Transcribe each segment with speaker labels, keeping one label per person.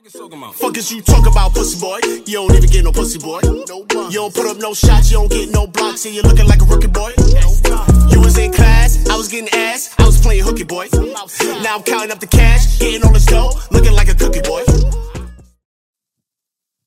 Speaker 1: Fuck is you talk about, pussy boy? You don't even get no pussy boy. You don't put up no shots, you don't get no blocks, and you're looking like a rookie boy. You was in class, I was getting ass, I was playing hooky boy. Now I'm counting up the cash, getting all this dough, looking like a cookie boy.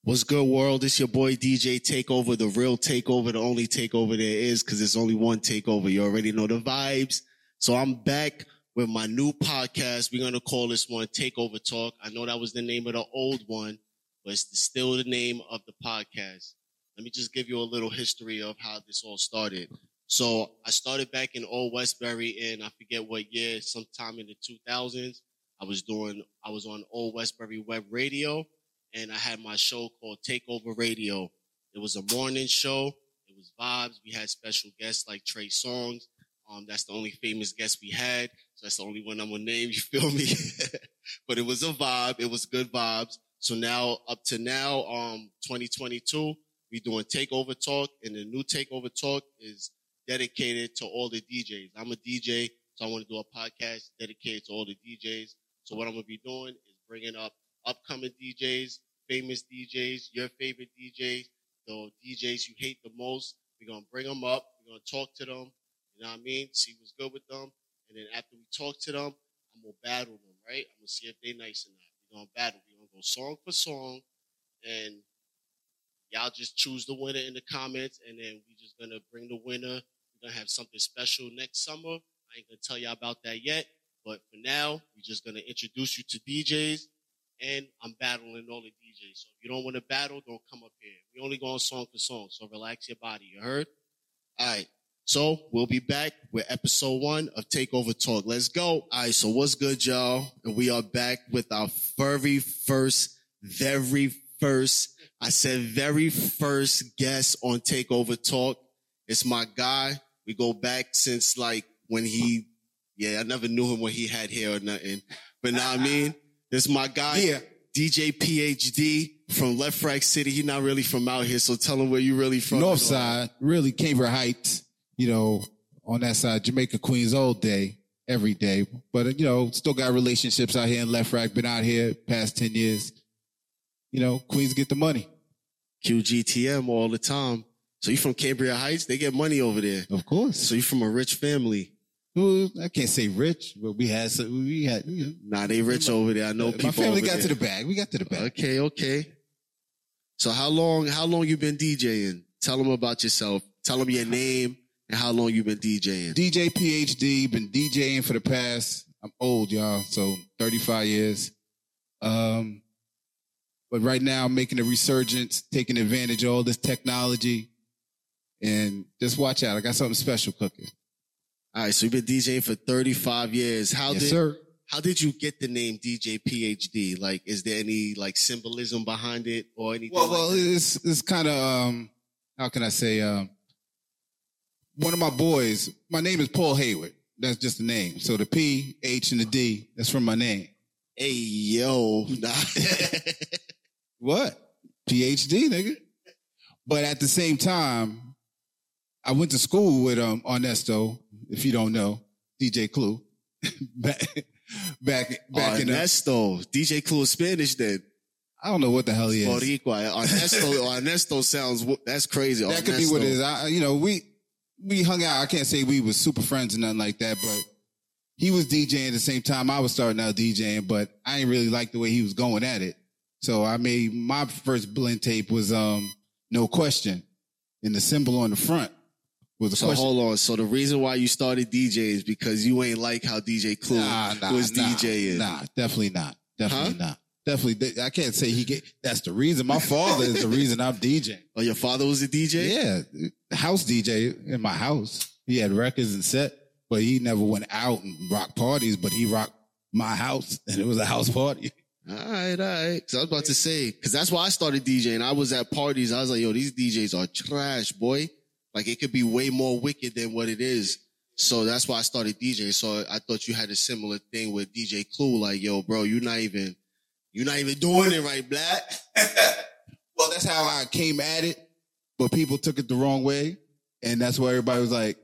Speaker 2: What's good, world? It's your boy DJ Takeova, the real takeover, the only takeover there is, because there's only one takeover. You already know the vibes. So I'm back with my new podcast. We're going to call this one Takeova Talk. I know that was the name of the old one, but it's still the name of the podcast. Let me just give you a little history of how this all started. So I started back in Old Westbury in, I forget what year, sometime in the 2000s. I was doing, I was on Old Westbury Web Radio and I had my show called Takeover Radio. It was a morning show. It was vibes. We had special guests like Trey Songz. Um, that's the only famous guest we had. That's the only one I'm gonna name. You feel me? but it was a vibe. It was good vibes. So now, up to now, um, 2022, we doing Takeova Talk, and the new Takeova Talk is dedicated to all the DJs. I'm a DJ, so I want to do a podcast dedicated to all the DJs. So what I'm gonna be doing is bringing up upcoming DJs, famous DJs, your favorite DJs, the DJs you hate the most. We're gonna bring them up. We're gonna talk to them. You know what I mean? See what's good with them. And then after we talk to them, I'm gonna battle them, right? I'm gonna see if they nice or not. We're gonna battle. We're gonna go song for song, and y'all just choose the winner in the comments, and then we just gonna bring the winner. We're gonna have something special next summer. I ain't gonna tell y'all about that yet, but for now, we're just gonna introduce you to DJs and I'm battling all the DJs. So if you don't want to battle, don't come up here. We only go on song for song, so relax your body. You heard? All right. So we'll be back with episode one of Takeova Talk. Let's go. All right. So what's good, y'all? And we are back with our very first, very first, I said very first guest on Takeova Talk. It's my guy. We go back since like when he, yeah, I never knew him when he had hair or nothing. But now I mean, this is my guy,
Speaker 3: Yeah.
Speaker 2: DJ PhD from Lefrak City. He's not really from out here, so tell him where you really from.
Speaker 3: North side, really Cambria Heights, you know, on that side, Jamaica, Queens all day, every day. But, you know, still got relationships out here in Lefrak, been out here past 10 years. You know, Queens get the money,
Speaker 2: QGTM all the time. So you from Cambria Heights? They get money over there.
Speaker 3: of course.
Speaker 2: So you from a rich family.
Speaker 3: Well, I can't say rich, but we had, some, we had, you know,
Speaker 2: Nah, they rich over there. I know people.
Speaker 3: my family got
Speaker 2: there.
Speaker 3: to the bag. We got to the bag.
Speaker 2: Okay, okay. So how long? How long you been DJing? Tell them about yourself. Tell them your name and how long you been DJing.
Speaker 3: DJ PhD, been DJing for the past, I'm old, y'all, so 35 years. Um, but right now I'm making a resurgence, taking advantage of all this technology. And just watch out. I got something special cooking.
Speaker 2: All right, so you've been DJing for 35 years. How
Speaker 3: yes,
Speaker 2: did
Speaker 3: sir.
Speaker 2: how did you get the name DJ PhD? Like, is there any like symbolism behind it or anything?
Speaker 3: Well,
Speaker 2: like
Speaker 3: well,
Speaker 2: that?
Speaker 3: it's, it's kind of, um, how can I say, um, one of my boys, my name is Paul Hayward. That's just the name. So the P, H, and the D, that's from my name.
Speaker 2: hey yo, nah.
Speaker 3: What? PhD, nigga. But at the same time, I went to school with um Ernesto, if you don't know, DJ Clue. back back back in the,
Speaker 2: Ernesto, DJ Clue is Spanish then.
Speaker 3: I don't know what the hell he is.
Speaker 2: Boricua. Ernesto, Ernesto sounds that's crazy.
Speaker 3: That could be what it is. I, you know, we we hung out. I can't say we was super friends or nothing like that, but he was DJing at the same time I was starting out DJing, but I didn't really like the way he was going at it. So I made my first blend tape was um no question, and the symbol on the front was a
Speaker 2: So
Speaker 3: question.
Speaker 2: hold on. So the reason why you started DJ is because you ain't like how DJ Clue
Speaker 3: Nah, nah,
Speaker 2: was
Speaker 3: nah,
Speaker 2: DJing.
Speaker 3: Nah, definitely not. Definitely
Speaker 2: Huh?
Speaker 3: not. Definitely, I can't say he get. That's the reason. My father is the reason I'm DJing.
Speaker 2: Oh, your father was a DJ?
Speaker 3: Yeah, house DJ in my house. He had records and set, but he never went out and rocked parties. But he rocked my house, and it was a house party.
Speaker 2: All right, all right. Cause I was about to say, cause that's why I started DJing. I was at parties. I was like, yo, these DJs are trash, boy. Like it could be way more wicked than what it is. So that's why I started DJing. So I thought you had a similar thing with DJ Clue. Like, yo, bro, you're not even, you're not even doing it right, black.
Speaker 3: well, that's how I came at it, but people took it the wrong way, and that's why everybody was like,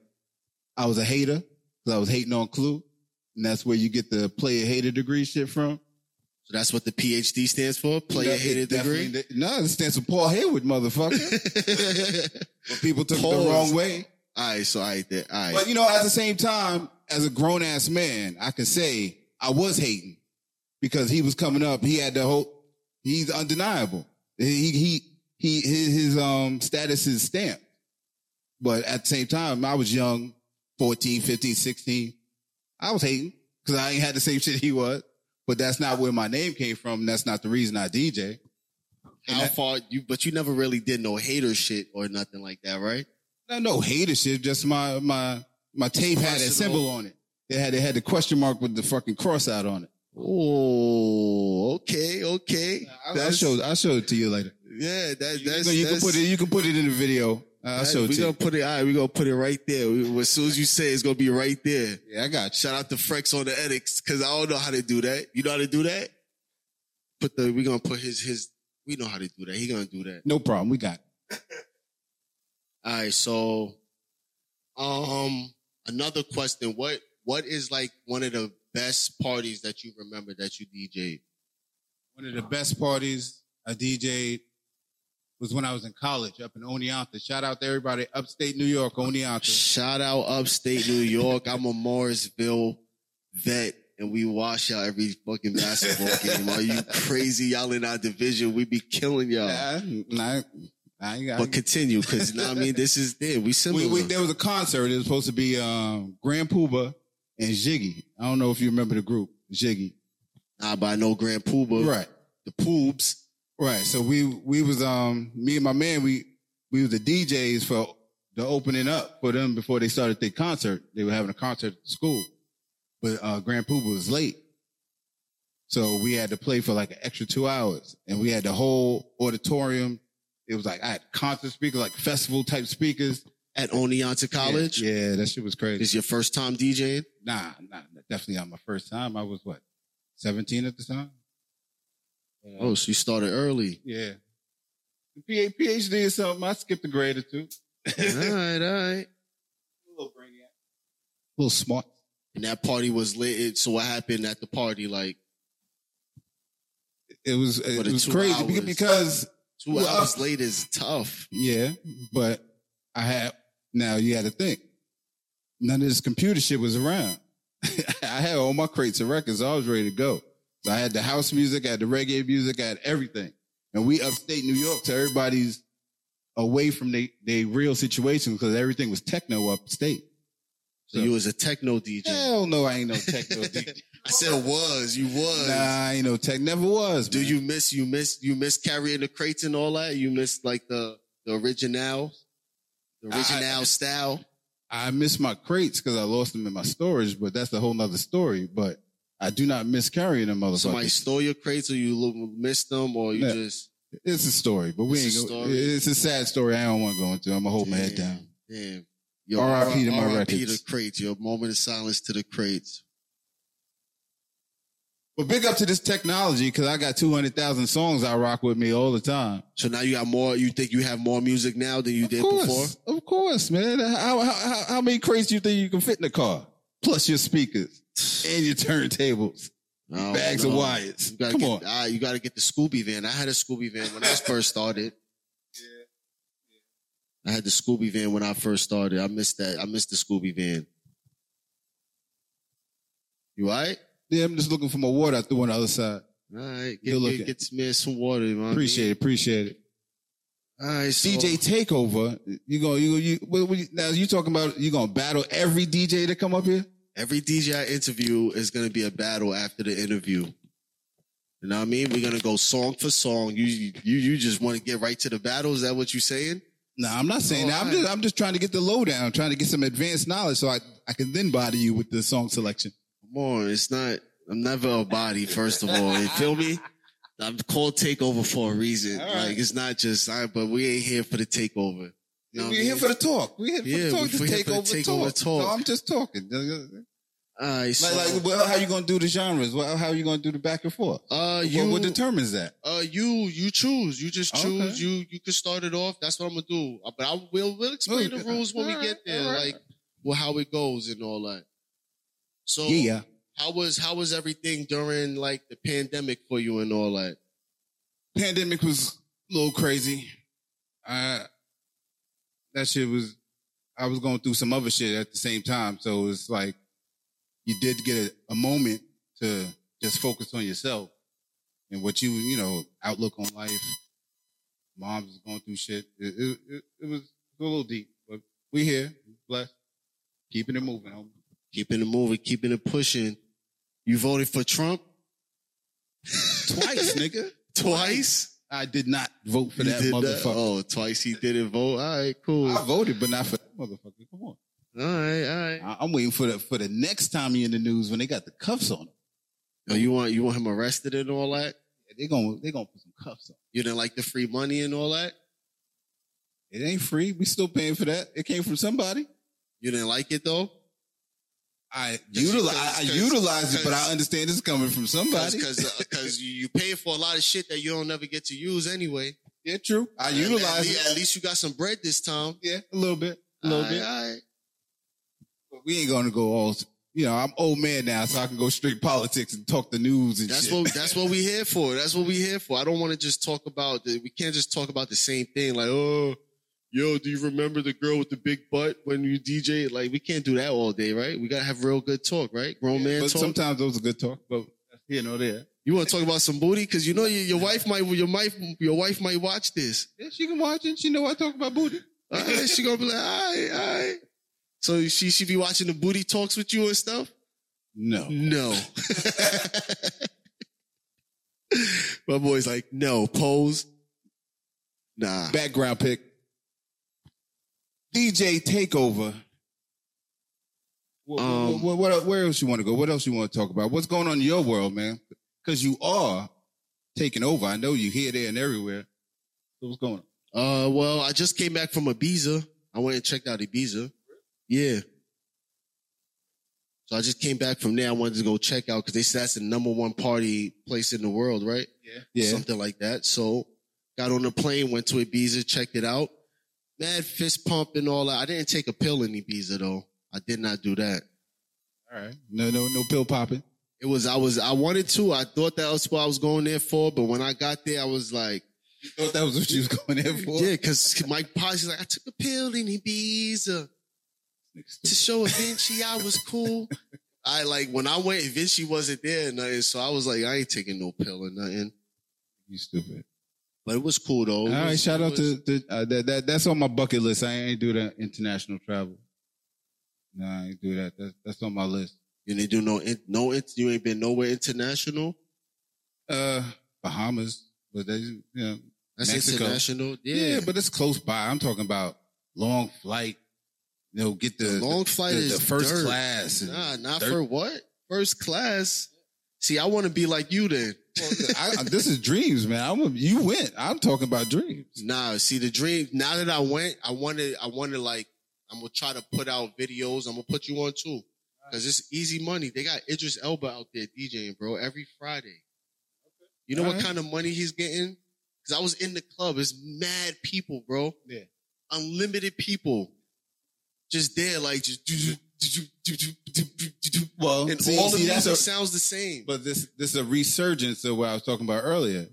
Speaker 3: I was a hater because I was hating on Clue, and that's where you get the player hater degree shit from.
Speaker 2: So that's what the PhD stands for. Player
Speaker 3: That- definitely
Speaker 2: degree.
Speaker 3: No, it stands for Paul Hayward, motherfucker. but people took it the wrong way.
Speaker 2: all right, so I there. All right.
Speaker 3: But you know, at the same time, as a grown ass man, I can say I was hating because he was coming up. He had the whole. He's undeniable. He he he his, his um status is stamped. But at the same time, I was young, 14, 15, 16. I was hating because I ain't had the same shit he was. But that's not where my name came from. That's not the reason I DJ.
Speaker 2: How far you? But you never really did no hater shit or nothing like that, right?
Speaker 3: No, no hater shit. Just my my my tape had a symbol on it. It had it had the question mark with the fucking cross out on it.
Speaker 2: Oh, okay, okay.
Speaker 3: I'll, I'll show I'll show it to you later.
Speaker 2: Yeah, that,
Speaker 3: You,
Speaker 2: that's
Speaker 3: can- you can put it you can put it in the video. I'll show it
Speaker 2: we
Speaker 3: to
Speaker 2: gonna
Speaker 3: you.
Speaker 2: put it. All right, we gonna put it right there. We- as soon as you say, it, it's gonna be right there.
Speaker 3: Yeah, I got you.
Speaker 2: Shout out to Frex on the edits because I don't know how to do that. You know how to do that? Put the. We gonna put his his. We know how to do that. He gonna do that.
Speaker 3: No problem. We got. It.
Speaker 2: All right. So, um, another question. What what is like one of the best parties that you remember that you DJ'd?
Speaker 3: One of the best parties I DJ'd was when I was in college up in Oneonta. Shout out to everybody upstate New York, Oneonta.
Speaker 2: Shout out upstate New York. I'm a Morrisville vet, and we wash out every fucking basketball game. Are you crazy? Y'all in our division. We be killing y'all.
Speaker 3: Yeah, I, I, ain't
Speaker 2: But continue, because you know what I mean. This is there. We similar.
Speaker 3: we, we, there was a concert. It was supposed to be um, Grand Puba and Jiggy. I don't know if you remember the group, Jiggy.
Speaker 2: nah, but I know Grand Puba,
Speaker 3: Right.
Speaker 2: The Poobs.
Speaker 3: Right. So we we was um me and my man we we was the DJs for the opening up for them before they started their concert. They were having a concert at the school, but uh, Grand Puba was late, so we had to play for like an extra two hours, and we had the whole auditorium. It was like I had concert speakers, like festival type speakers.
Speaker 2: At Oneonta College.
Speaker 3: Yeah, yeah, that shit was crazy.
Speaker 2: This your first time DJing?
Speaker 3: Nah, nah, definitely not my first time. I was what, seventeen at the time.
Speaker 2: Oh, so you started early.
Speaker 3: Yeah. PA, PhD or something. I skipped a grade or two.
Speaker 2: all right, all right.
Speaker 3: A little brainiac. A little smart.
Speaker 2: And that party was lit. So what happened at the party? Like
Speaker 3: It was it was
Speaker 2: two
Speaker 3: crazy
Speaker 2: hours.
Speaker 3: because
Speaker 2: two
Speaker 3: Well,
Speaker 2: hours later is tough.
Speaker 3: yeah, but I had now you had to think. None of this computer shit was around. I had all my crates of records. I was ready to go. So I had the house music, I had the reggae music, I had everything. And we upstate New York, so everybody's away from their they real situation because everything was techno upstate.
Speaker 2: So you was a techno DJ.
Speaker 3: Hell no, I ain't no techno DJ.
Speaker 2: I said was. You was.
Speaker 3: Nah, I ain't no tech. Never was.
Speaker 2: Do
Speaker 3: man.
Speaker 2: you miss you miss you miss carrying the crates and all that? You miss like the the original, the
Speaker 3: I-
Speaker 2: original style.
Speaker 3: I miss my crates because I lost them in my storage, but that's a whole nother story. But I do not miss carrying them,
Speaker 2: motherfucker.
Speaker 3: Somebody
Speaker 2: stole your crates, or you missed them, or you
Speaker 3: Yeah.
Speaker 2: just
Speaker 3: It's a story, but we
Speaker 2: It's
Speaker 3: ain't
Speaker 2: a
Speaker 3: go.
Speaker 2: story.
Speaker 3: It's a sad story. I don't want to go into. I'm gonna hold my head down.
Speaker 2: Damn. Yo,
Speaker 3: R.I.P. to my
Speaker 2: R.I.P.
Speaker 3: records.
Speaker 2: the crates. Your moment of silence to the crates.
Speaker 3: But big up to this technology because I got 200,000 songs I rock with me all the time.
Speaker 2: So now you got more. You think you have more music now than you
Speaker 3: Of
Speaker 2: did before?
Speaker 3: of course, man. How, how, how, how many crates do you think you can fit in the car? Plus your speakers and your turntables, bags
Speaker 2: don't
Speaker 3: of wires.
Speaker 2: You gotta
Speaker 3: Come
Speaker 2: get,
Speaker 3: on.
Speaker 2: ah, you got to get the Scooby van. I had a Scooby van when I first started. I had the Scooby van when I first started. I missed that. I missed the Scooby van. You all right?
Speaker 3: Yeah, I'm just looking for my water I threw on the other side.
Speaker 2: All right. Get, get, get this man some water. You know what I
Speaker 3: Appreciate
Speaker 2: mean?
Speaker 3: it, appreciate it.
Speaker 2: All right. So,
Speaker 3: DJ Takeova. You go, you you what, what, you- now you talking about you gonna battle every DJ to come up here?
Speaker 2: every DJ I interview is going to be a battle after the interview. You know what I mean? We're going to go song for song. You, you, you just want to get right to the battle. Is that what you're saying?
Speaker 3: No, I'm not saying
Speaker 2: Oh,
Speaker 3: that. I'm
Speaker 2: I-
Speaker 3: just I'm just trying to get the lowdown, trying to get some advanced knowledge so I, I can then bother you with the song selection.
Speaker 2: Come on. It's not, I'm never a body, first of all. You feel me? I'm called takeover for a reason.
Speaker 3: Right.
Speaker 2: Like, it's not just, I, but we ain't here for the takeover. You know
Speaker 3: We're here
Speaker 2: mean?
Speaker 3: for the talk. We're here for
Speaker 2: Yeah,
Speaker 3: the talk.
Speaker 2: here
Speaker 3: take over
Speaker 2: takeover
Speaker 3: talk.
Speaker 2: talk.
Speaker 3: No, I'm just talking.
Speaker 2: All right. So,
Speaker 3: Like, like well, how you gonna do the genres? Well, how you gonna do the back and forth?
Speaker 2: uh,
Speaker 3: What-
Speaker 2: you,
Speaker 3: what, determines that?
Speaker 2: Uh, you you choose. You just choose.
Speaker 3: Okay.
Speaker 2: You you can start it off. That's what I'm gonna do. Uh, But I will we'll explain the rules when we get there,
Speaker 3: right.
Speaker 2: like well how it goes and all that. So
Speaker 3: Yeah.
Speaker 2: How was how was everything during like the pandemic for you and all that?
Speaker 3: Pandemic was a little crazy. I that shit was. I was going through some other shit at the same time, so it's like you did get a, a moment to just focus on yourself and what you you know outlook on life. Mom's was going through shit. It, it, it, it was a little deep, but we here, blessed, keeping it moving. Homie.
Speaker 2: Keeping it moving, keeping it pushing. You voted for Trump
Speaker 3: Twice, nigga.
Speaker 2: twice.
Speaker 3: I did not vote for
Speaker 2: You
Speaker 3: that motherfucker.
Speaker 2: Oh, twice he didn't vote. All right, cool.
Speaker 3: I voted, but not for that motherfucker. Come on.
Speaker 2: right, all right.
Speaker 3: I- I'm waiting for the for the next time he in the news when they got the cuffs on him.
Speaker 2: Oh, you want you want him arrested and all that?
Speaker 3: They gonna they gonna put some cuffs on.
Speaker 2: You didn't like the free money and all that?
Speaker 3: It ain't free. We still paying for that. It came from somebody.
Speaker 2: You didn't like it though?
Speaker 3: I utilize I, utilize it, but I understand it's coming from somebody.
Speaker 2: Because because uh, you you pay for a lot of shit that you don't never get to use anyway.
Speaker 3: yeah, true. I
Speaker 2: At
Speaker 3: utilize
Speaker 2: least,
Speaker 3: it.
Speaker 2: at least you got some bread this time.
Speaker 3: Yeah, a little bit, a little
Speaker 2: All
Speaker 3: bit.
Speaker 2: right, all right.
Speaker 3: But we ain't gonna go all. You know, I'm old man now, so I can go straight politics and talk the news and
Speaker 2: That's
Speaker 3: shit.
Speaker 2: what that's what we here for. That's what we here for. I don't want to just talk about the, we can't just talk about the same thing like, oh, yo, do you remember the girl with the big butt when you DJ? Like we can't do that all day, right? We gotta have real good talk, right? Grown man
Speaker 3: but
Speaker 2: talk.
Speaker 3: sometimes those are good talk. But you know, there.
Speaker 2: you want to talk about some booty? Cause you know your, your wife might your wife your wife might watch this.
Speaker 3: Yeah, she can watch it. She know I talk about booty.
Speaker 2: All right, she gonna be like, all right, all right. So she she be watching the booty talks with you and stuff?
Speaker 3: No.
Speaker 2: No. My boy's like, no, pose. Nah.
Speaker 3: Background pick. DJ Takeova. What,
Speaker 2: Um,
Speaker 3: what, what, where else you want to go? What else you want to talk about? What's going on in your world, man? Because you are taking over. I know you here, there, and everywhere. So what's going on?
Speaker 2: Uh, well, I just came back from Ibiza. I went and checked out Ibiza. Yeah. So I just came back from there. I wanted to go check out because they said that's the number one party place in the world, right?
Speaker 3: Yeah.
Speaker 2: Something like that. So got on the plane, went to Ibiza, checked it out. Mad fist pump and all that. I didn't take a pill in Ibiza though. I did not do that.
Speaker 3: All right. No, no, no pill popping.
Speaker 2: It was, I was, I wanted to. I thought that was what I was going there for. But when I got there, I was like,
Speaker 3: You thought that was what you was going there for?
Speaker 2: yeah, because my posse like, I took a pill in Ibiza. to show Vinci I was cool. I like when I went, Vinci wasn't there, or nothing. So I was like, I ain't taking no pill or nothing.
Speaker 3: You stupid.
Speaker 2: But it was cool though.
Speaker 3: All right.
Speaker 2: was-
Speaker 3: Shout out
Speaker 2: was-
Speaker 3: to, to uh, that, that. That's on my bucket list. I ain't do that international travel. Nah, I ain't do that. That's, that's on my list.
Speaker 2: You didn't do no, no. You ain't been nowhere international.
Speaker 3: Uh, Bahamas, but they, you know,
Speaker 2: That's
Speaker 3: Mexico.
Speaker 2: international.
Speaker 3: yeah.
Speaker 2: Yeah,
Speaker 3: but it's close by. I'm talking about long flight. You know, get the,
Speaker 2: the long flight
Speaker 3: the,
Speaker 2: is
Speaker 3: the first
Speaker 2: dirt.
Speaker 3: class.
Speaker 2: Nah, not
Speaker 3: dirt.
Speaker 2: for what first class. See, I want to be like you then.
Speaker 3: I, I- this is dreams, man. I'm, you went. I'm talking about dreams.
Speaker 2: Nah, see the dream. Now that I went, I wanted, I wanted like, I'm gonna try to put out videos. I'm gonna put you on too, because it's easy money. They got Idris Elba out there DJing, bro, every Friday. You know what
Speaker 3: Alright.
Speaker 2: kind of money he's getting? Because I was in the club. It's mad people, bro.
Speaker 3: Yeah.
Speaker 2: Unlimited people, just there, like just
Speaker 3: well,
Speaker 2: and
Speaker 3: see,
Speaker 2: all
Speaker 3: see, of
Speaker 2: music
Speaker 3: a,
Speaker 2: sounds the same.
Speaker 3: But this this is a resurgence of what I was talking about earlier.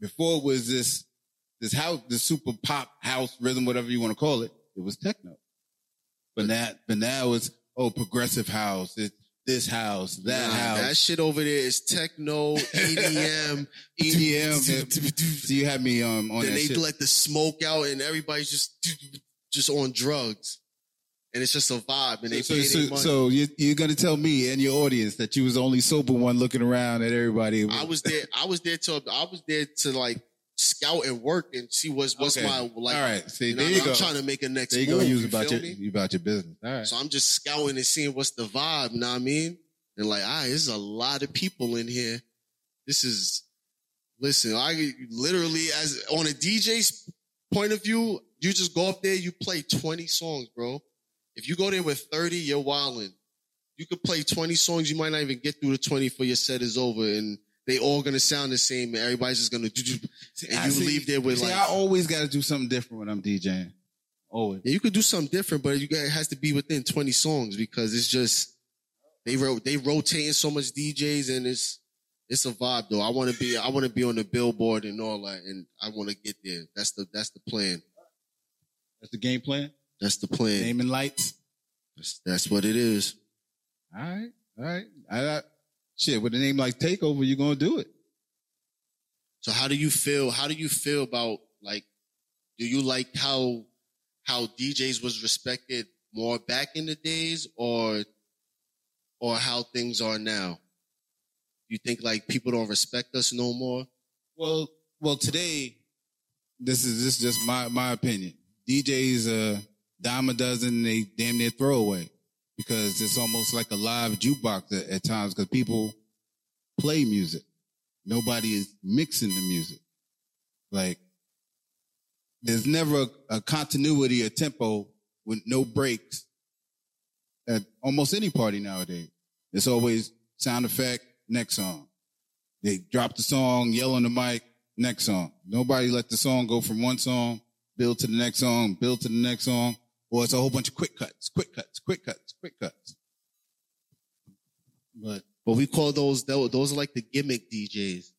Speaker 3: Before it was this this house, this super pop house rhythm, whatever you want to call it. It was techno. But now, but now it's oh progressive house. It's this house, that
Speaker 2: nah,
Speaker 3: house.
Speaker 2: That shit over there is techno, EDM,
Speaker 3: EDM. so you have me um on.
Speaker 2: Then they
Speaker 3: shit.
Speaker 2: let the smoke out, and everybody's just just on drugs. And it's just a vibe and they
Speaker 3: so,
Speaker 2: pay
Speaker 3: so,
Speaker 2: their money.
Speaker 3: so you, you're gonna tell me and your audience that you was the only sober one looking around at everybody.
Speaker 2: I was there, I was there to I was there to like scout and work and see what's what's
Speaker 3: Okay.
Speaker 2: my like
Speaker 3: All right, see
Speaker 2: you know,
Speaker 3: there you
Speaker 2: I'm
Speaker 3: go.
Speaker 2: trying to make a next
Speaker 3: there you
Speaker 2: move.
Speaker 3: go. Use
Speaker 2: you
Speaker 3: about your
Speaker 2: me?
Speaker 3: you about your business. All right.
Speaker 2: So I'm just scouting and seeing what's the vibe, you know what I mean? And like, ah, there's a lot of people in here. This is, listen, I literally, as on a DJ's point of view, you just go up there, you play 20 songs, bro. If you go there with 30, you're wilding. You could play 20 songs, you might not even get through the 20 before your set is over, and they all gonna sound the same, and everybody's just gonna do, do and you
Speaker 3: see-
Speaker 2: leave there with
Speaker 3: see,
Speaker 2: like,
Speaker 3: I always got to do something different when I'm DJing. Always.
Speaker 2: yeah, you could do something different, but you got, it has to be within 20 songs because it's just, They ro- they rotating so much DJs and it's it's a vibe though. I want to be I want to be on the billboard and all that, and I want to get there. That's the that's the plan.
Speaker 3: That's the game plan.
Speaker 2: That's the plan.
Speaker 3: Naming lights.
Speaker 2: That's, that's what it is.
Speaker 3: All right, all right. I, I, shit, with a name like Takeover, you're gonna do it.
Speaker 2: So how do you feel? How do you feel about like? Do you like how how DJs was respected more back in the days, or or how things are now? You think like people don't respect us no more?
Speaker 3: Well, well, today, this is this is just my my opinion. DJs, uh, dime a dozen, they damn near throwaway because it's almost like a live jukebox at, at times because people play music. Nobody is mixing the music. Like, there's never a, a continuity, a tempo with no breaks at almost any party nowadays. It's always sound effect, next song. They drop the song, yell on the mic, next song. Nobody let the song go from one song, build to the next song, build to the next song, or it's a whole bunch of quick cuts, quick cuts, quick cuts, quick cuts. But
Speaker 2: But we call those those are like the gimmick DJs.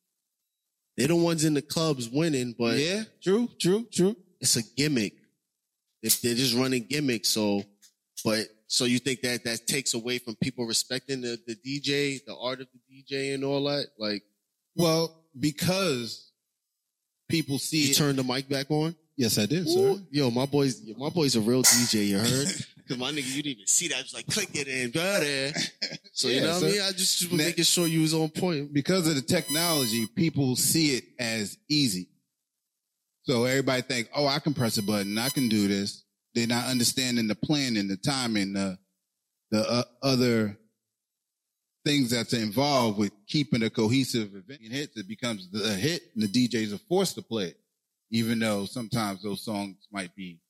Speaker 2: They're the ones in the clubs winning, but
Speaker 3: yeah, true, true, true.
Speaker 2: it's a gimmick. If they're just running gimmicks, so but so you think that that takes away from people respecting the, the DJ, the art of the DJ and all that? Like
Speaker 3: Well, because people see
Speaker 2: you
Speaker 3: it.
Speaker 2: turn the mic back on?
Speaker 3: Yes, I did,
Speaker 2: Ooh,
Speaker 3: sir.
Speaker 2: Yo, my boy's my boy's a real DJ, you heard? Cause my nigga, you didn't even see that. I was like, click it in, brother. So you
Speaker 3: Yeah,
Speaker 2: know what
Speaker 3: so-
Speaker 2: I mean? I just, just was making sure you was on point.
Speaker 3: because of the technology, people see it as easy. So everybody think, oh, I can press a button. I can do this. They're not understanding the planning, the timing, the, the uh, other things that's involved with keeping a cohesive event and hits. It becomes the- a hit and the DJs are forced to play it, even though sometimes those songs might be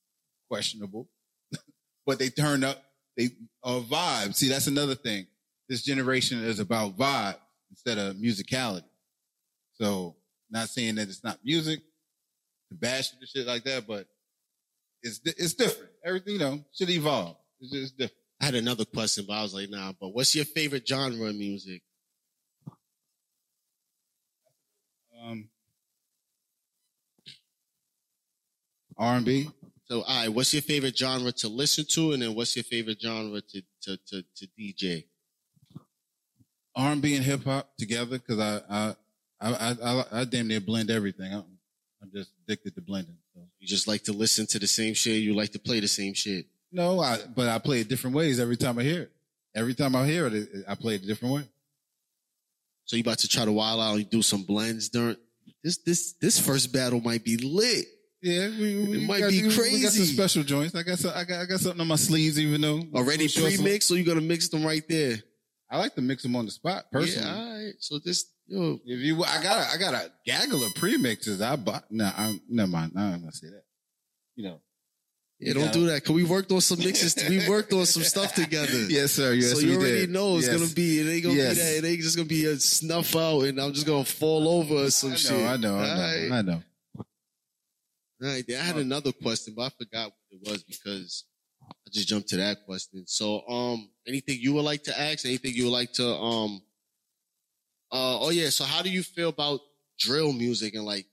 Speaker 3: questionable, but they turn up, they are vibe. See, that's another thing. This generation is about vibe instead of musicality. So not saying that it's not music to bash it and shit like that, but it's it's different. Everything, you know, should evolve. It's just different.
Speaker 2: I had another question, but I was like, nah, but what's your favorite genre of music?
Speaker 3: Um, R&B.
Speaker 2: So, all right, what's your favorite genre to listen to, and then what's your favorite genre to to to, to DJ?
Speaker 3: R&B and hip hop together because I, I, I, I, I, damn near blend everything. I'm, I'm just addicted to blending. So.
Speaker 2: You just like to listen to the same shit. You like to play the same shit.
Speaker 3: No, I, but I play it different ways every time I hear it. Every time I hear it, it I play it a different way.
Speaker 2: So you about to try to wild out and do some blends during this this this first battle might be lit.
Speaker 3: Yeah, we, we
Speaker 2: It might
Speaker 3: got,
Speaker 2: be
Speaker 3: we- We got some special joints. I got some, I got I got something on my sleeves, even though
Speaker 2: Already pre-mixed, so you're gonna mix them right there.
Speaker 3: I like to mix them on the spot personally.
Speaker 2: Yeah, all right. So this yo,
Speaker 3: If you, I got a, I got a gaggle of premixes. I bought. No, I'm never mind. I'm not gonna say that. You know.
Speaker 2: yeah, don't do that. Cause we worked on some mixes. we worked on some stuff together.
Speaker 3: Yes, sir. Yes,
Speaker 2: so you already
Speaker 3: did.
Speaker 2: know it's
Speaker 3: Yes.
Speaker 2: gonna be. It ain't gonna
Speaker 3: Yes.
Speaker 2: be that. It ain't just gonna be a snuff out, and I'm just gonna fall over or some
Speaker 3: I know,
Speaker 2: shit.
Speaker 3: I know. I know.
Speaker 2: Right.
Speaker 3: I know.
Speaker 2: Right, I had another question, but I forgot what it was because I just jumped to that question. So, um, anything you would like to ask? Anything you would like to, um, uh, oh yeah. So, how do you feel about drill music and like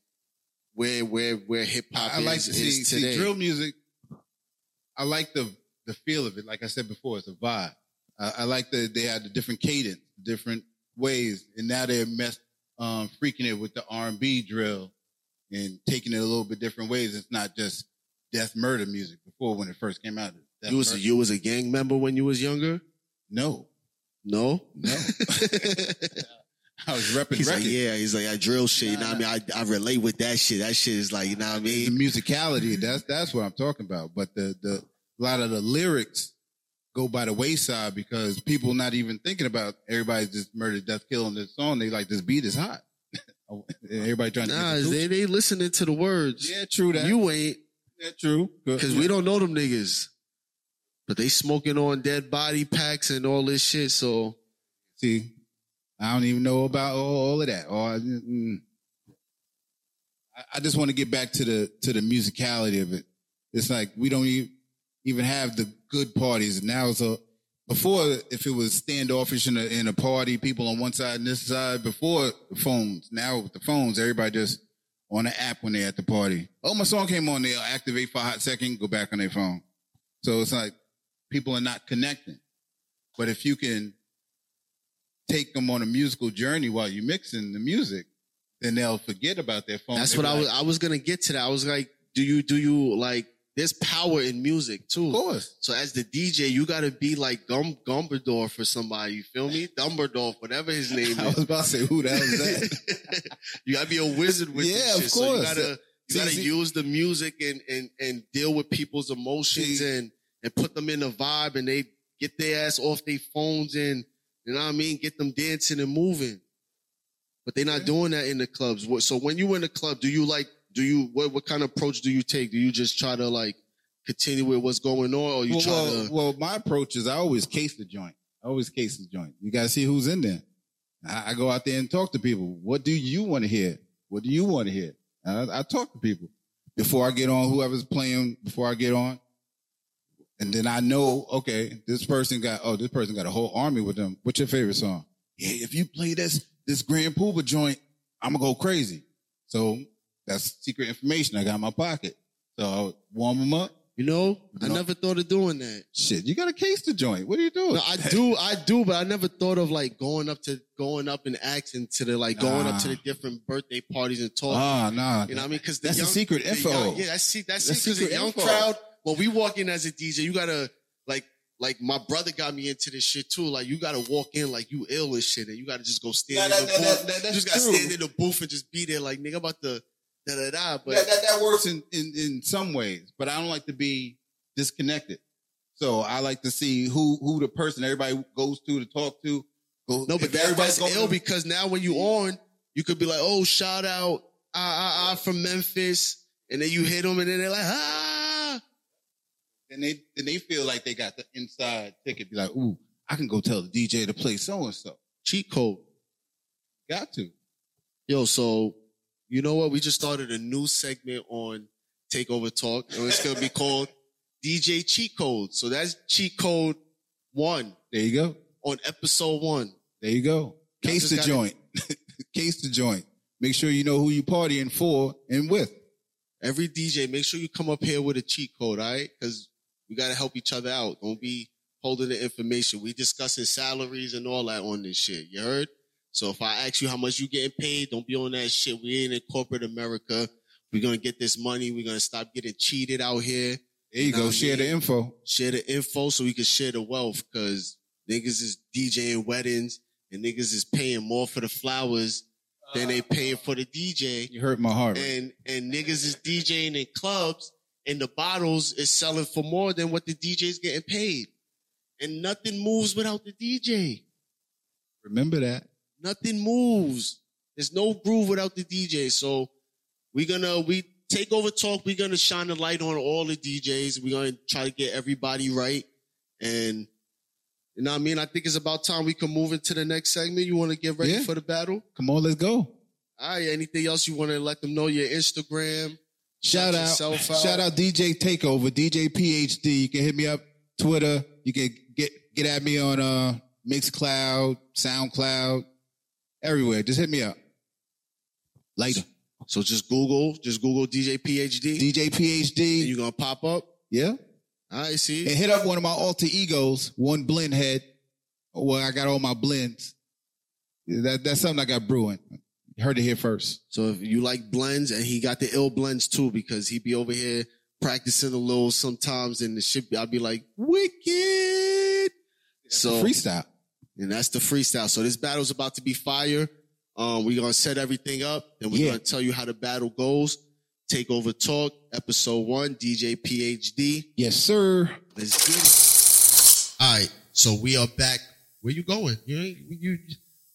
Speaker 2: where where where hip hop
Speaker 3: I
Speaker 2: is,
Speaker 3: like to see,
Speaker 2: is today?
Speaker 3: see drill music. I like the the feel of it. Like I said before, it's a vibe. I, I like that they had the different cadence, different ways, and now they're mess um, freaking it with the R and B drill and taking it a little bit different ways. It's not just death murder music. Before when it first came out,
Speaker 2: you was a, you was a gang member when you was younger?
Speaker 3: no,
Speaker 2: No,
Speaker 3: no. I was repping
Speaker 2: He's like, yeah. He's like, I drill shit. You know what I mean? I, I relate with that shit. That shit is like, you know what I mean?
Speaker 3: the musicality that's that's what I'm talking about. But the the a lot of the lyrics go by the wayside because people not even thinking about everybody's just murder, death, killing this song. They like this beat is hot. Everybody trying to
Speaker 2: Nah,
Speaker 3: the
Speaker 2: they they listening to the words.
Speaker 3: yeah, true that.
Speaker 2: You ain't.
Speaker 3: yeah, true.
Speaker 2: Because we don't know them niggas. But they smoking on dead body packs and all this shit. So
Speaker 3: see. I don't even know about all, all of that. Or mm, I, I just want to get back to the to the musicality of it. It's like we don't e- even have the good parties. Now it's a before, if it was standoffish in a, in a party, people on one side and this side, before the phones. Now with the phones, everybody just on the app when they're at the party. Oh, my song came on, they'll activate for a hot second, go back on their phone. So it's like people are not connecting. But if you can take them on a musical journey while you're mixing the music, then they'll forget about their phone.
Speaker 2: That's
Speaker 3: They'll
Speaker 2: what
Speaker 3: be
Speaker 2: I was. I was gonna get to that. I was like, do you do you like? There's power in music too.
Speaker 3: Of course.
Speaker 2: So as the DJ, you gotta be like Gum Gumbledore for somebody. You feel me? Dumbledore, whatever his name is.
Speaker 3: I
Speaker 2: is.
Speaker 3: was about to say, who the hell is that?
Speaker 2: you gotta be a wizard with
Speaker 3: Yeah, of
Speaker 2: shit. So you
Speaker 3: course.
Speaker 2: gotta you
Speaker 3: See,
Speaker 2: gotta
Speaker 3: see-
Speaker 2: use the music and and and deal with people's emotions
Speaker 3: See-
Speaker 2: and and put them in a vibe and they get their ass off their phones and you know what I mean, get them dancing and moving. But they're not
Speaker 3: Yeah.
Speaker 2: doing that in the clubs. So when you in the club, do you like do you what what kind of approach do you take? Do you just try to like continue with what's going on or you
Speaker 3: well,
Speaker 2: try
Speaker 3: well,
Speaker 2: to
Speaker 3: well, my approach is I always case the joint. I always case the joint. You gotta see who's in there. I, I go out there and talk to people. What do you want to hear? What do you want to hear? And I, I talk to people before I get on whoever's playing. Before I get on, and then I know, okay, this person got oh, this person got a whole army with them. What's your favorite song? Yeah, if you play this this Grand Puba joint, I'm gonna go crazy. So that's secret information I got in my pocket. So I'll warm them up.
Speaker 2: you know, I never thought of doing that.
Speaker 3: Shit, you got a case to joint. What are you doing?
Speaker 2: No, I do, I do, but I never thought of like going up to going up and asking to the like going up to the different birthday parties and talking.
Speaker 3: Ah, nah.
Speaker 2: you know what I mean? Because
Speaker 3: That's the
Speaker 2: young,
Speaker 3: secret
Speaker 2: the
Speaker 3: info.
Speaker 2: young- yeah, that's that's
Speaker 3: That's
Speaker 2: that's because the
Speaker 3: secret
Speaker 2: young
Speaker 3: info.
Speaker 2: crowd. When we walk in as a DJ, you gotta like like my brother got me into this shit too. Like you gotta walk in like you ill and shit, and you gotta just go stand
Speaker 3: Nah,
Speaker 2: in the
Speaker 3: that-
Speaker 2: booth.
Speaker 3: that- that-
Speaker 2: you just gotta
Speaker 3: true.
Speaker 2: stand in the booth and just be there like nigga I'm about to da da da. But
Speaker 3: that, that, that works in, in, in some ways, but I don't like to be disconnected. So I like to see who who the person everybody goes to to talk to. Go,
Speaker 2: No, but
Speaker 3: everybody's
Speaker 2: that's ill
Speaker 3: to-
Speaker 2: because now when you on, you could be like, oh, shout out, ah, ah, ah, from Memphis. And then you hit them and then they're like, ah.
Speaker 3: and they and they feel like they got the inside ticket. Be like, ooh, I can go tell the DJ to play so and so.
Speaker 2: Cheat code.
Speaker 3: Got to.
Speaker 2: Yo, so you know what? We just started a new segment on Takeova Talk, and it's gonna be called DJ Cheat Code. So that's cheat code one
Speaker 3: There you go.
Speaker 2: on episode one.
Speaker 3: There you go.
Speaker 2: Y'all
Speaker 3: Case the joint. Case the joint. Make sure you know who you partying for and with.
Speaker 2: Every DJ, make sure you come up here with a cheat code, all right? Because we gotta help each other out. Don't be holding the information. We discussing salaries and all that on this shit. You heard? So if I ask you how much you getting paid, don't be on that shit. We ain't in corporate America. We're gonna get this money. We're gonna stop getting cheated out here.
Speaker 3: There you
Speaker 2: Know
Speaker 3: go.
Speaker 2: I
Speaker 3: Share the info.
Speaker 2: share the info so we can share the wealth because niggas is DJing weddings and niggas is paying more for the flowers than they paying for the DJ.
Speaker 3: You hurt my heart.
Speaker 2: And and niggas is DJing in clubs and the bottles is selling for more than what the DJ is getting paid. And nothing moves without the DJ.
Speaker 3: Remember that.
Speaker 2: Nothing moves. There's no groove without the DJ. So we're gonna we take over talk. We're gonna shine the light on all the DJs. We're gonna try to get everybody right. And you know what I mean? I think it's about time we can move into the next segment. You want to get ready
Speaker 3: Yeah.
Speaker 2: for the battle?
Speaker 3: Come on, let's go.
Speaker 2: All right. Anything else you want to let them know? Your Instagram.
Speaker 3: Shout out,
Speaker 2: out.
Speaker 3: shout out DJ Takeova, DJ PhD. You can hit me up Twitter. You can get get at me on uh Mixcloud, SoundCloud, everywhere. Just hit me up. Later.
Speaker 2: So just Google, just Google DJ PhD.
Speaker 3: DJ
Speaker 2: and
Speaker 3: PhD.
Speaker 2: you gonna pop up.
Speaker 3: Yeah.
Speaker 2: Right. See.
Speaker 3: And hit up one of my alter egos, one blend head. Well, I got all my blends. That that's something I got brewing. You heard it here first.
Speaker 2: So if you like blends, and he got the ill blends too, because he be over here practicing a little sometimes, and the shit, I'll be like, wicked. So
Speaker 3: Freestyle.
Speaker 2: And that's the freestyle. So this battle's about to be fire. Um, we're gonna set everything up, and we're
Speaker 3: Yeah.
Speaker 2: gonna tell you how the battle goes. Take over talk, episode one, DJ PhD.
Speaker 3: Yes, sir.
Speaker 2: Let's get it. All right, so we are back. Where you going? You, you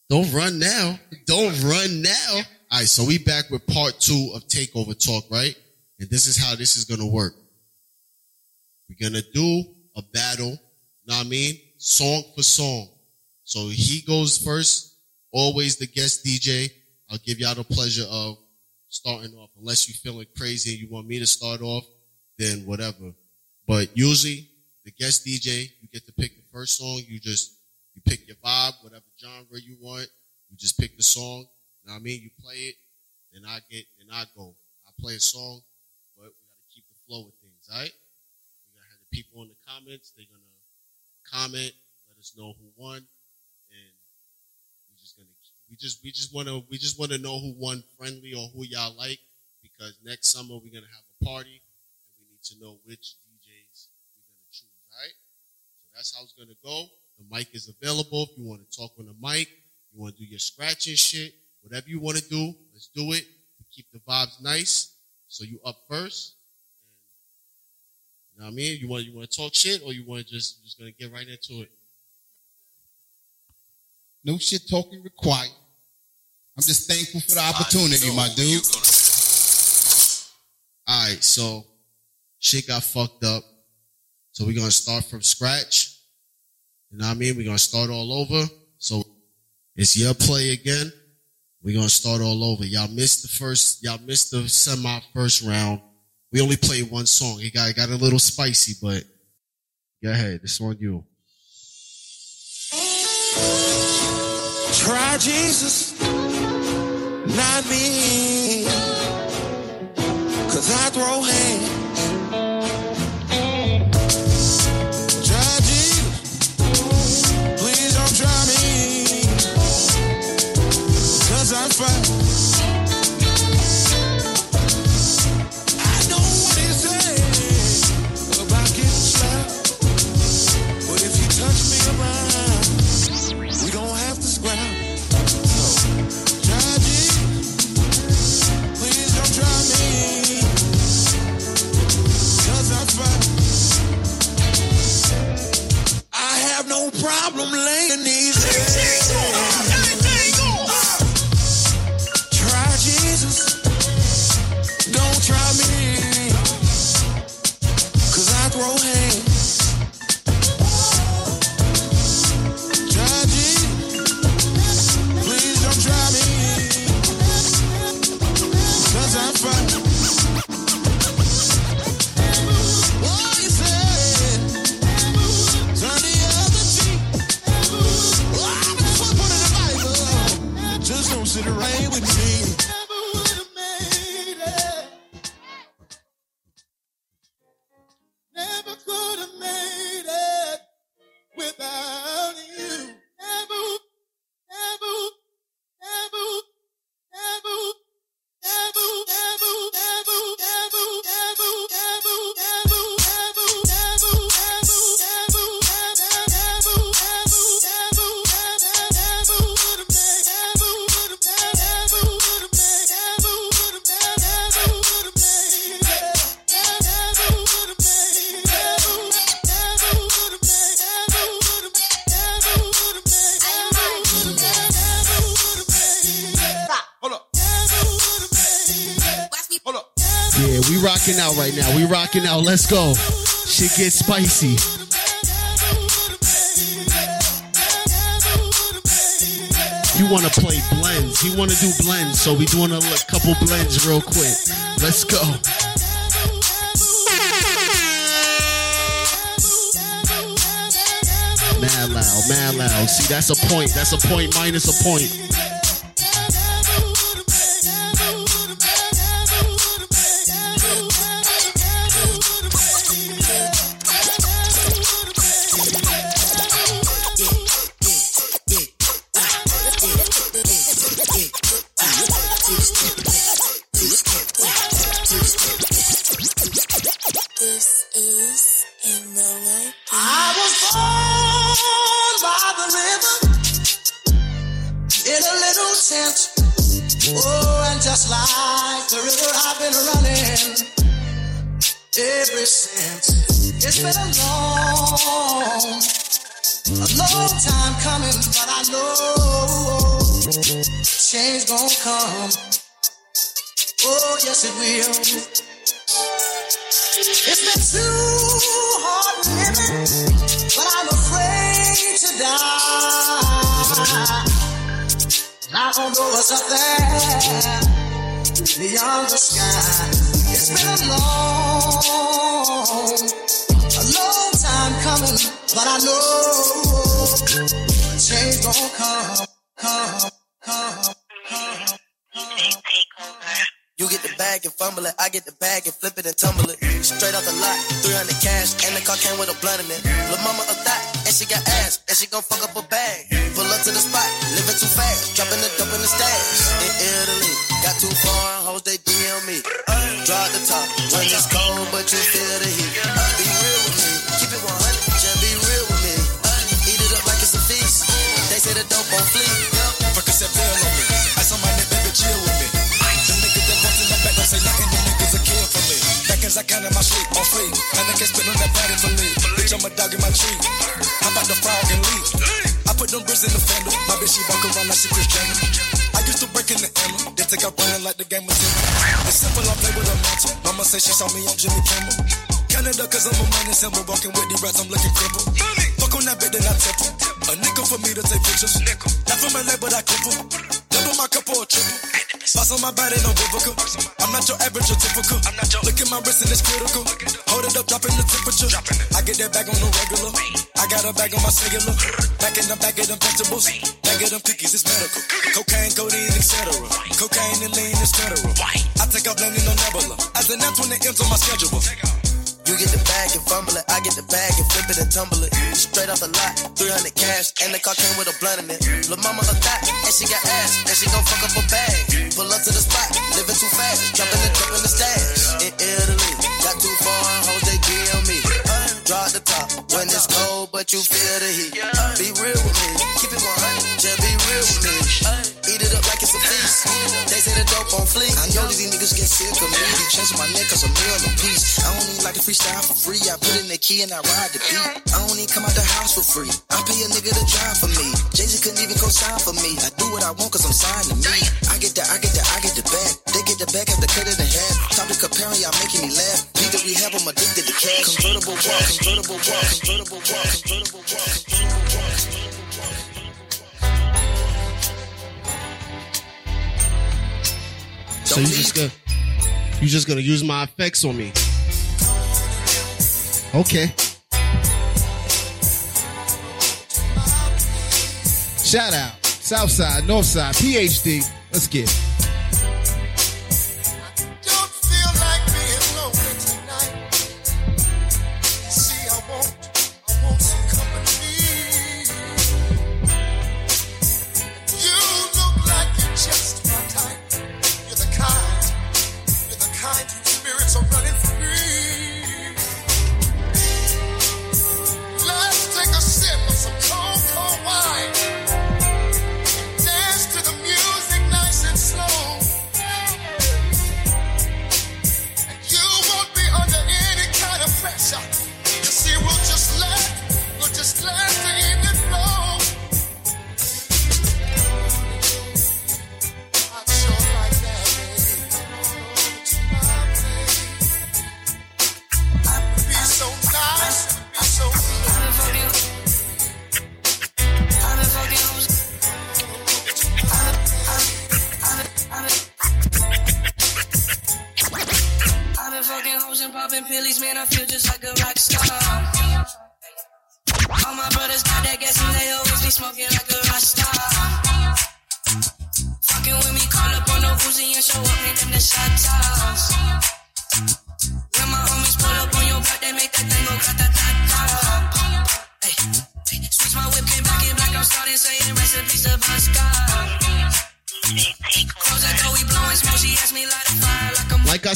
Speaker 2: don't run now. Don't run now. All right, so we back with part two of Takeova Talk, right? And this is how this is gonna work. We're gonna do a battle. Know what I mean? Song for song. So he goes first. Always the guest DJ. I'll give y'all the pleasure of starting off. Unless you're feeling crazy and you want me to start off, then whatever. But usually, the guest DJ, you get to pick the first song, you just you pick your vibe, whatever genre you want. You just pick the song. You know what I mean? You play it, and I get and I go. I play a song, but we gotta keep the flow with things, all right? We gotta have the people in the comments. They're gonna comment, let us know who won, and we just gonna we just we just wanna we just wanna know who won friendly or who y'all like because next summer we're gonna have a party and we need to know which DJs we're gonna choose, all right? So that's how it's gonna go. The mic is available if you want to talk on the mic, you want to do your scratching shit, whatever you want to do, let's do it. Keep the vibes nice. So you up first. And, you know what I mean? You want you want to talk shit or you want to just just gonna get right into it?
Speaker 3: No shit talking required. I'm just thankful for the opportunity, my dude.
Speaker 2: All right, so shit got fucked up. So we're gonna start from scratch. You know what I mean? We're gonna start all over. So it's your play again. We're gonna start all over. Y'all missed the first, y'all missed the semi first round. We only played one song. It got, it got a little spicy, but go ahead. This one you.
Speaker 4: Try Jesus, not me. Cause I throw hands. We
Speaker 2: rocking out. Let's go. Shit gets spicy. You want to play blends. You want to do blends. So we doing a couple blends real quick. Let's go. Mad loud, mad loud. See, that's a point. That's a point minus a point.
Speaker 4: Just like the river, I've been running ever since. It's been a long, a long time coming, but I know change gonna come. Oh, yes, it will. It's been too hard living, but I'm afraid to die. I don't know what's up there beyond the sky. It's been a long, a long time
Speaker 5: coming, but I know change gon' come, come, come, come.
Speaker 6: You get the bag and fumble it, I get the bag and flip it and tumble it. Straight out the lot, 300 cash, and the car came with a blunt in it. Lil' mama a thot, she got ass, and she gon' fuck up a bag. Pull up to the spot, living too fast, dropping the dope in the stash. In Italy, got too foreign hoes, they DM me. Draw the top, when it's cold, but you feel the heat. Be real with me, keep it 100, just be real with me. Eat it up like it's a feast. They say the dope on fleek.
Speaker 7: Percocet pill on me. Ice on my baby, chill with me. The niggas that want in the back don't say nothing, the niggas a kill for me. Back as I in my sleep, on. And I can spit on that body for me. Bitch, I'm a dog in my tree. How about the frog and leap? I put them bricks in the fender. My bitch, she walk around like she Kris Jenner. I used to break in the Emma. They take out running like the game was Timber. It's simple, I play with a mantle. Mama say she saw me on Jimmy Kimmel. Canada, cause I'm a money symbol. Walking with these rats, I'm looking crippled. Fuck on that bit, then I temple. A nickel for me to take pictures. Not from LA, but I cripple. Double my cup or triple. Boss on my body, no biblical. I'm not your average or typical. Look at my wrist and it's critical. Hold it up, dropping the temperature. I get that bag on the regular. I got a bag on my cellular. Back in the bag of them vegetables. Bag of them cookies, it's medical. Cocaine, codeine, etc. Cocaine and lean is federal. I take off landing on Nebula. As the next one that ends on my schedule.
Speaker 6: You get the bag and fumble it, I get the bag and flip it and tumble it. Straight off the lot, 300 cash, and the car came with a blunt in it. Lil' mama a thot, and she got ass, and she gon' fuck up a bag. Pull up to the spot, living too fast, jumping dope in the stash. In Italy, got too foreign hoes, they DM me. Draw the top, when it's cold, but you feel the heat. Be real with me, keep it 100, just be real with me. It up like it's a feast. They say the dope on fleek.
Speaker 5: I know these niggas get sick of me. Chasing my neck cause a meal a piece. I don't even like to freestyle for free. I put in the key and I ride the beat. I don't even come out the house for free. I pay a nigga to drive for me. Jay Z couldn't even co-sign for me. I do what I want cause I'm signed to me. I get the, I get the, I get the bag. They get the bag, have to cut it in half. Stop the comparing, y'all making me laugh. Need the rehab, I'm addicted to cash. Convertible walk, convertible walk, convertible walk, convertible walk.
Speaker 8: So you just gonna you just gonna use my effects on me? Okay.
Speaker 9: Shout out. Southside, Northside, PhD. Let's get it.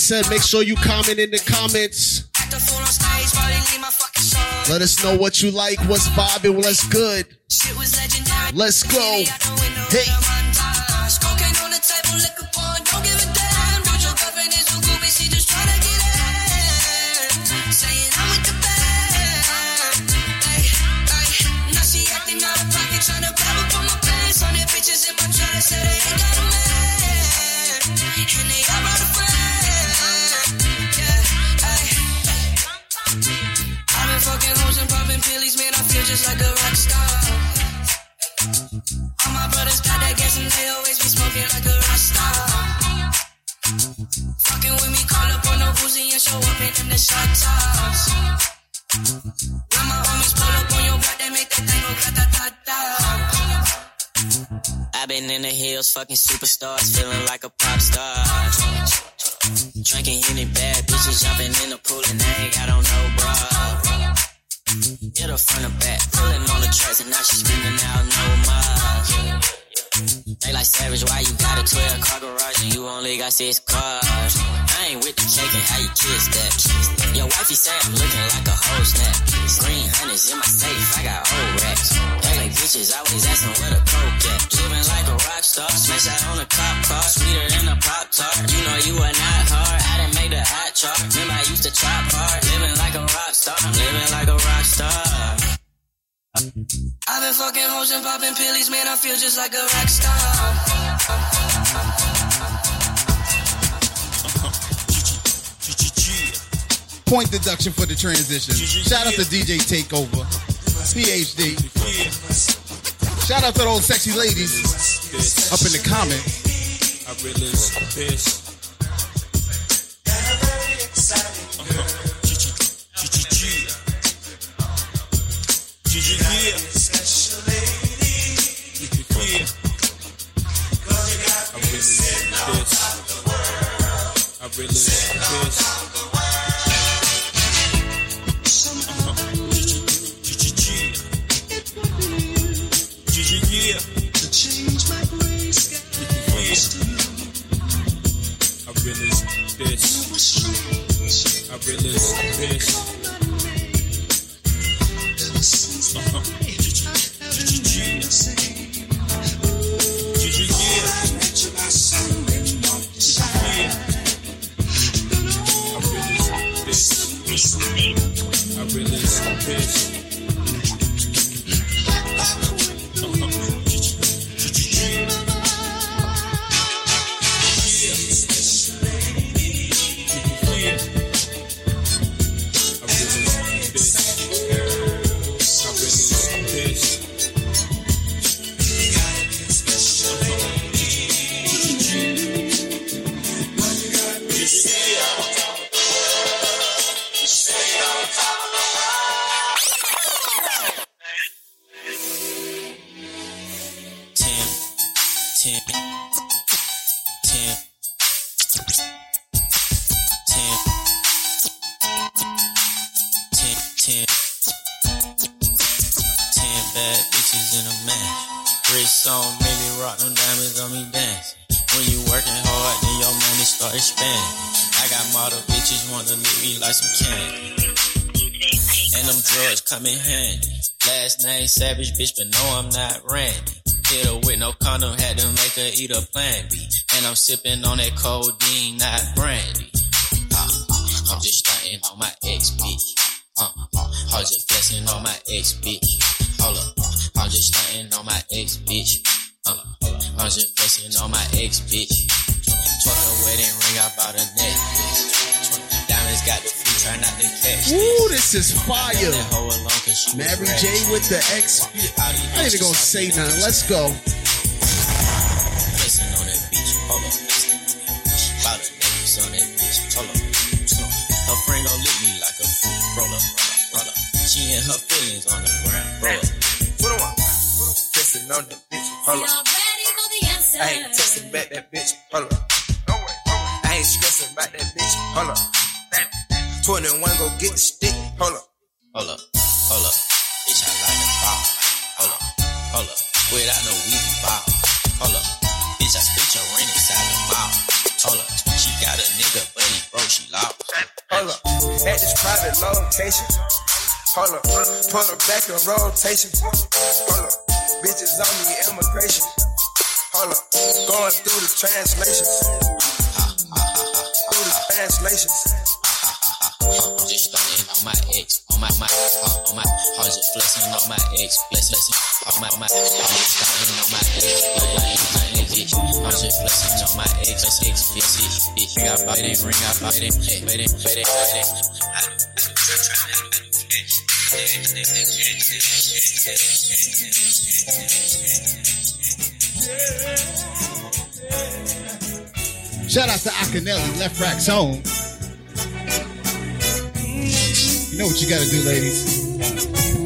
Speaker 8: Said, make sure you comment in the comments. Let us know what you like, what's vibing, what's good. Let's go. Hey.
Speaker 10: Just like a rock star. All my brothers got that gas and they always be smoking like a rock star. Fucking with me, call up on the Uzi and show up in them the shot tops.
Speaker 8: When my homies pull up on your block, they make that thing go grata-ta-ta.
Speaker 11: I've been in the hills, fucking superstars, feeling like a pop star. Drinking any bad bitches, jumping in the pool and they ain't got on no bra. Hit her front or back, pulling on the tracks and now she screaming out no more. They like savage, why you got a 12 car garage and you only got six cars? I ain't with the cake how you kiss that. Your wifey say I'm looking like a whole snap. Green hundreds in my safe, I got old racks. They like bitches always asking where the coke at. Living like a rock star, smash out on a cop car, sweeter than a pop tart. You know you are not hard, I done made the hot chart. Remember I used to chop hard, living like a rock star, I'm living like a rock star.
Speaker 8: I've been fucking hoes and popping pillies, man, I feel just like a rock star.
Speaker 12: Point deduction for the transition. Shout out to DJ Takeova, PhD. Shout out to those sexy ladies up in the comments.
Speaker 5: I realize this.
Speaker 11: Ten, ten, ten, ten, ten, ten bad bitches in a match. Wrist on, baby, rock them diamonds on me dancing. When you working hard, then your money start expanding. I got model bitches wanna lick me like some candy. And them drugs come in handy. Last name Savage, bitch, but no, I'm not Randy. Hit her with no condom, had to make her eat a plan B. And I'm sipping on that codeine, not brandy. Uh, I'm just stunting on my ex bitch. Uh, I'm just flexing on my ex bitch. Hold up, I'm just stunting on my ex bitch. Uh, I'm just flexing on my ex bitch. Twerk a wedding ring, I bought a necklace. Diamonds got the try not to catch
Speaker 12: Ooh, this is fire.
Speaker 11: That hoe alone 'cause she was
Speaker 12: Mary. J with the X. I ain't even gonna say nothing. Let's go.
Speaker 11: Flexing on that bitch, hold up. Bout a necklace on that bitch, hold up. Her friend gon' lick me like a fool. Roll up, roll up, roll up. She and her feelings on the ground. Roll up.
Speaker 13: Put on. Kissing on that bitch. Hold up. I ain't texting back that bitch. Hold up. I ain't stressing about that bitch. Hold up. 21 go get the stick. Hold up.
Speaker 11: Hold up, hold up. Bitch, I like to ball. Hold up, hold up. Without no weedy ball. Hold up. Bitch, I spit your ring inside the mouth. Hold up. She got a nigga, but he broke, she lost.
Speaker 13: Hold up. At this private location. Hold up. Put her back in rotation. Hold up. Bitches on the immigration. Hold up. Going through the translations. Through the translations.
Speaker 11: I'm just on my ex, on my my, on my, I was just flexing on my ex, flex, flexing on my my, I'm just on my ex, like my ex, bitch. I'm just flexing on my ex, ex, ex, bitch, bitch,
Speaker 12: Shout out to Akinelli, Lefrak Zone. You know what you gotta do, ladies.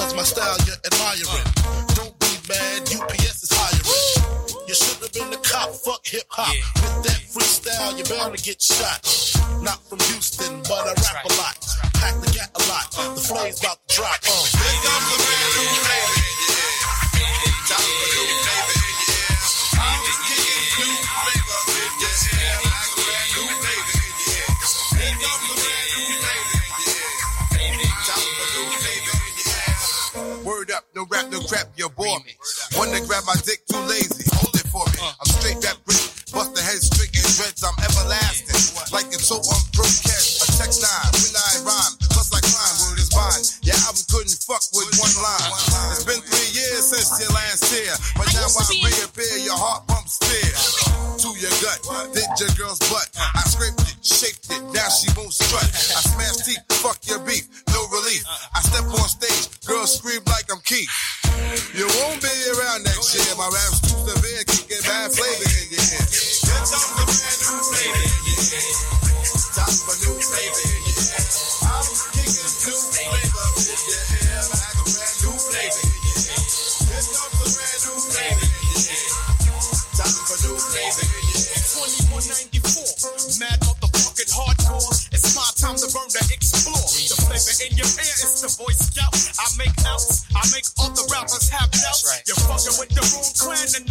Speaker 8: Cause
Speaker 7: my style you're admiring. Don't be mad, UPS is hiring. You should have been a cop, fuck hip hop. With that freestyle, you're bound to get shot. Not from Houston, but I rap a lot. Pack the gat a lot. The flame's about to drop. Uh.
Speaker 14: rap the crap, your boy me. One to grab my dick, too lazy. Hold it for me. I'm straight that brick, bust the head streak and dreads. I'm everlasting. Like it's so on broadcast. A text line, when I rhyme. Plus I climb, word is mine. Your album couldn't fuck with one line. It's been three years since your last year. But now I reappear, your heart pumps fear. To your gut, did your girl's butt. I scraped it, shaped it, now she won't strut. I smash teeth, fuck your beef relief. I step on stage, girls scream like I'm Keith. You won't be around next year, my rap's
Speaker 15: Right. You're fucking with the wrong clan and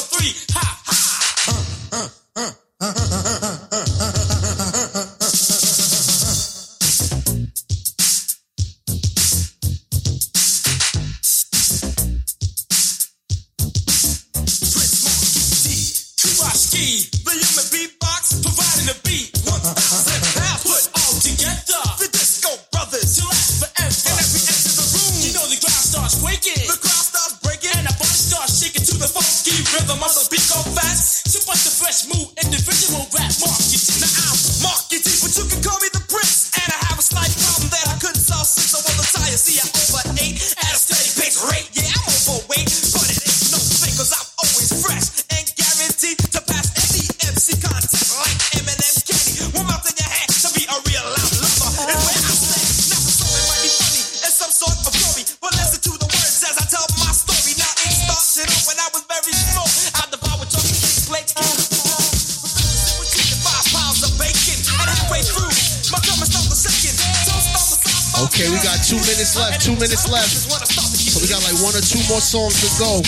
Speaker 15: three, ha, ha.
Speaker 13: Uh, uh, uh. left. So we got like one or two more songs to go.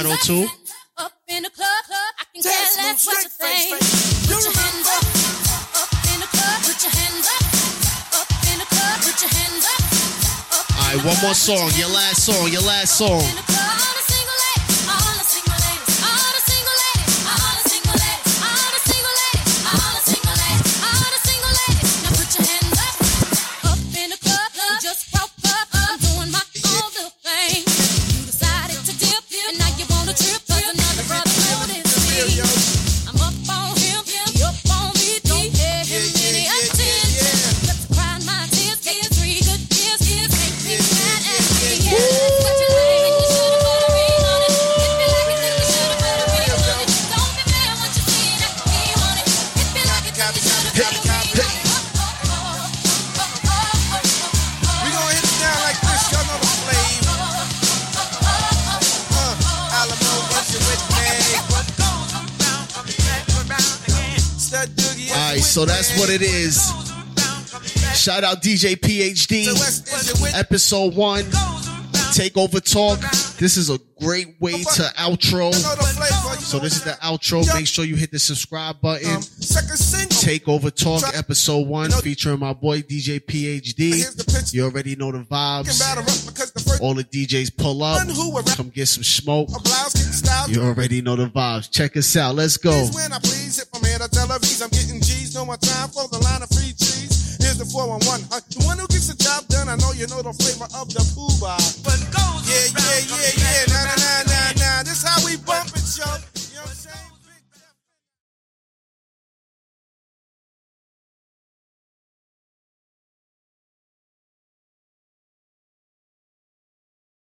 Speaker 16: In
Speaker 2: my Serato too.
Speaker 16: Up in the club, I can care less what you think. Put your hands up. Up in the club, put your hands up. Up in the club, put your hands up.
Speaker 2: All right, one more song. Your last song. Your last song.
Speaker 16: It
Speaker 2: is. Shout out DJ PhD, episode one, Takeova Talk. This is a great way to outro. So this is the outro. Make sure you hit the subscribe button. Takeova Talk, episode one, featuring my boy DJ PhD. You already know the vibes. All the DJs pull up, come get some smoke. You already know the vibes. Check us out. Let's go
Speaker 9: no more time for the line of free cheese. Here's the 411. Uh, the one who gets the job done, I know you know the flavor of the Puba. But goes yeah, yeah, yeah, yeah, nah, nah, nah, nah, nah. This how we bump it, yo.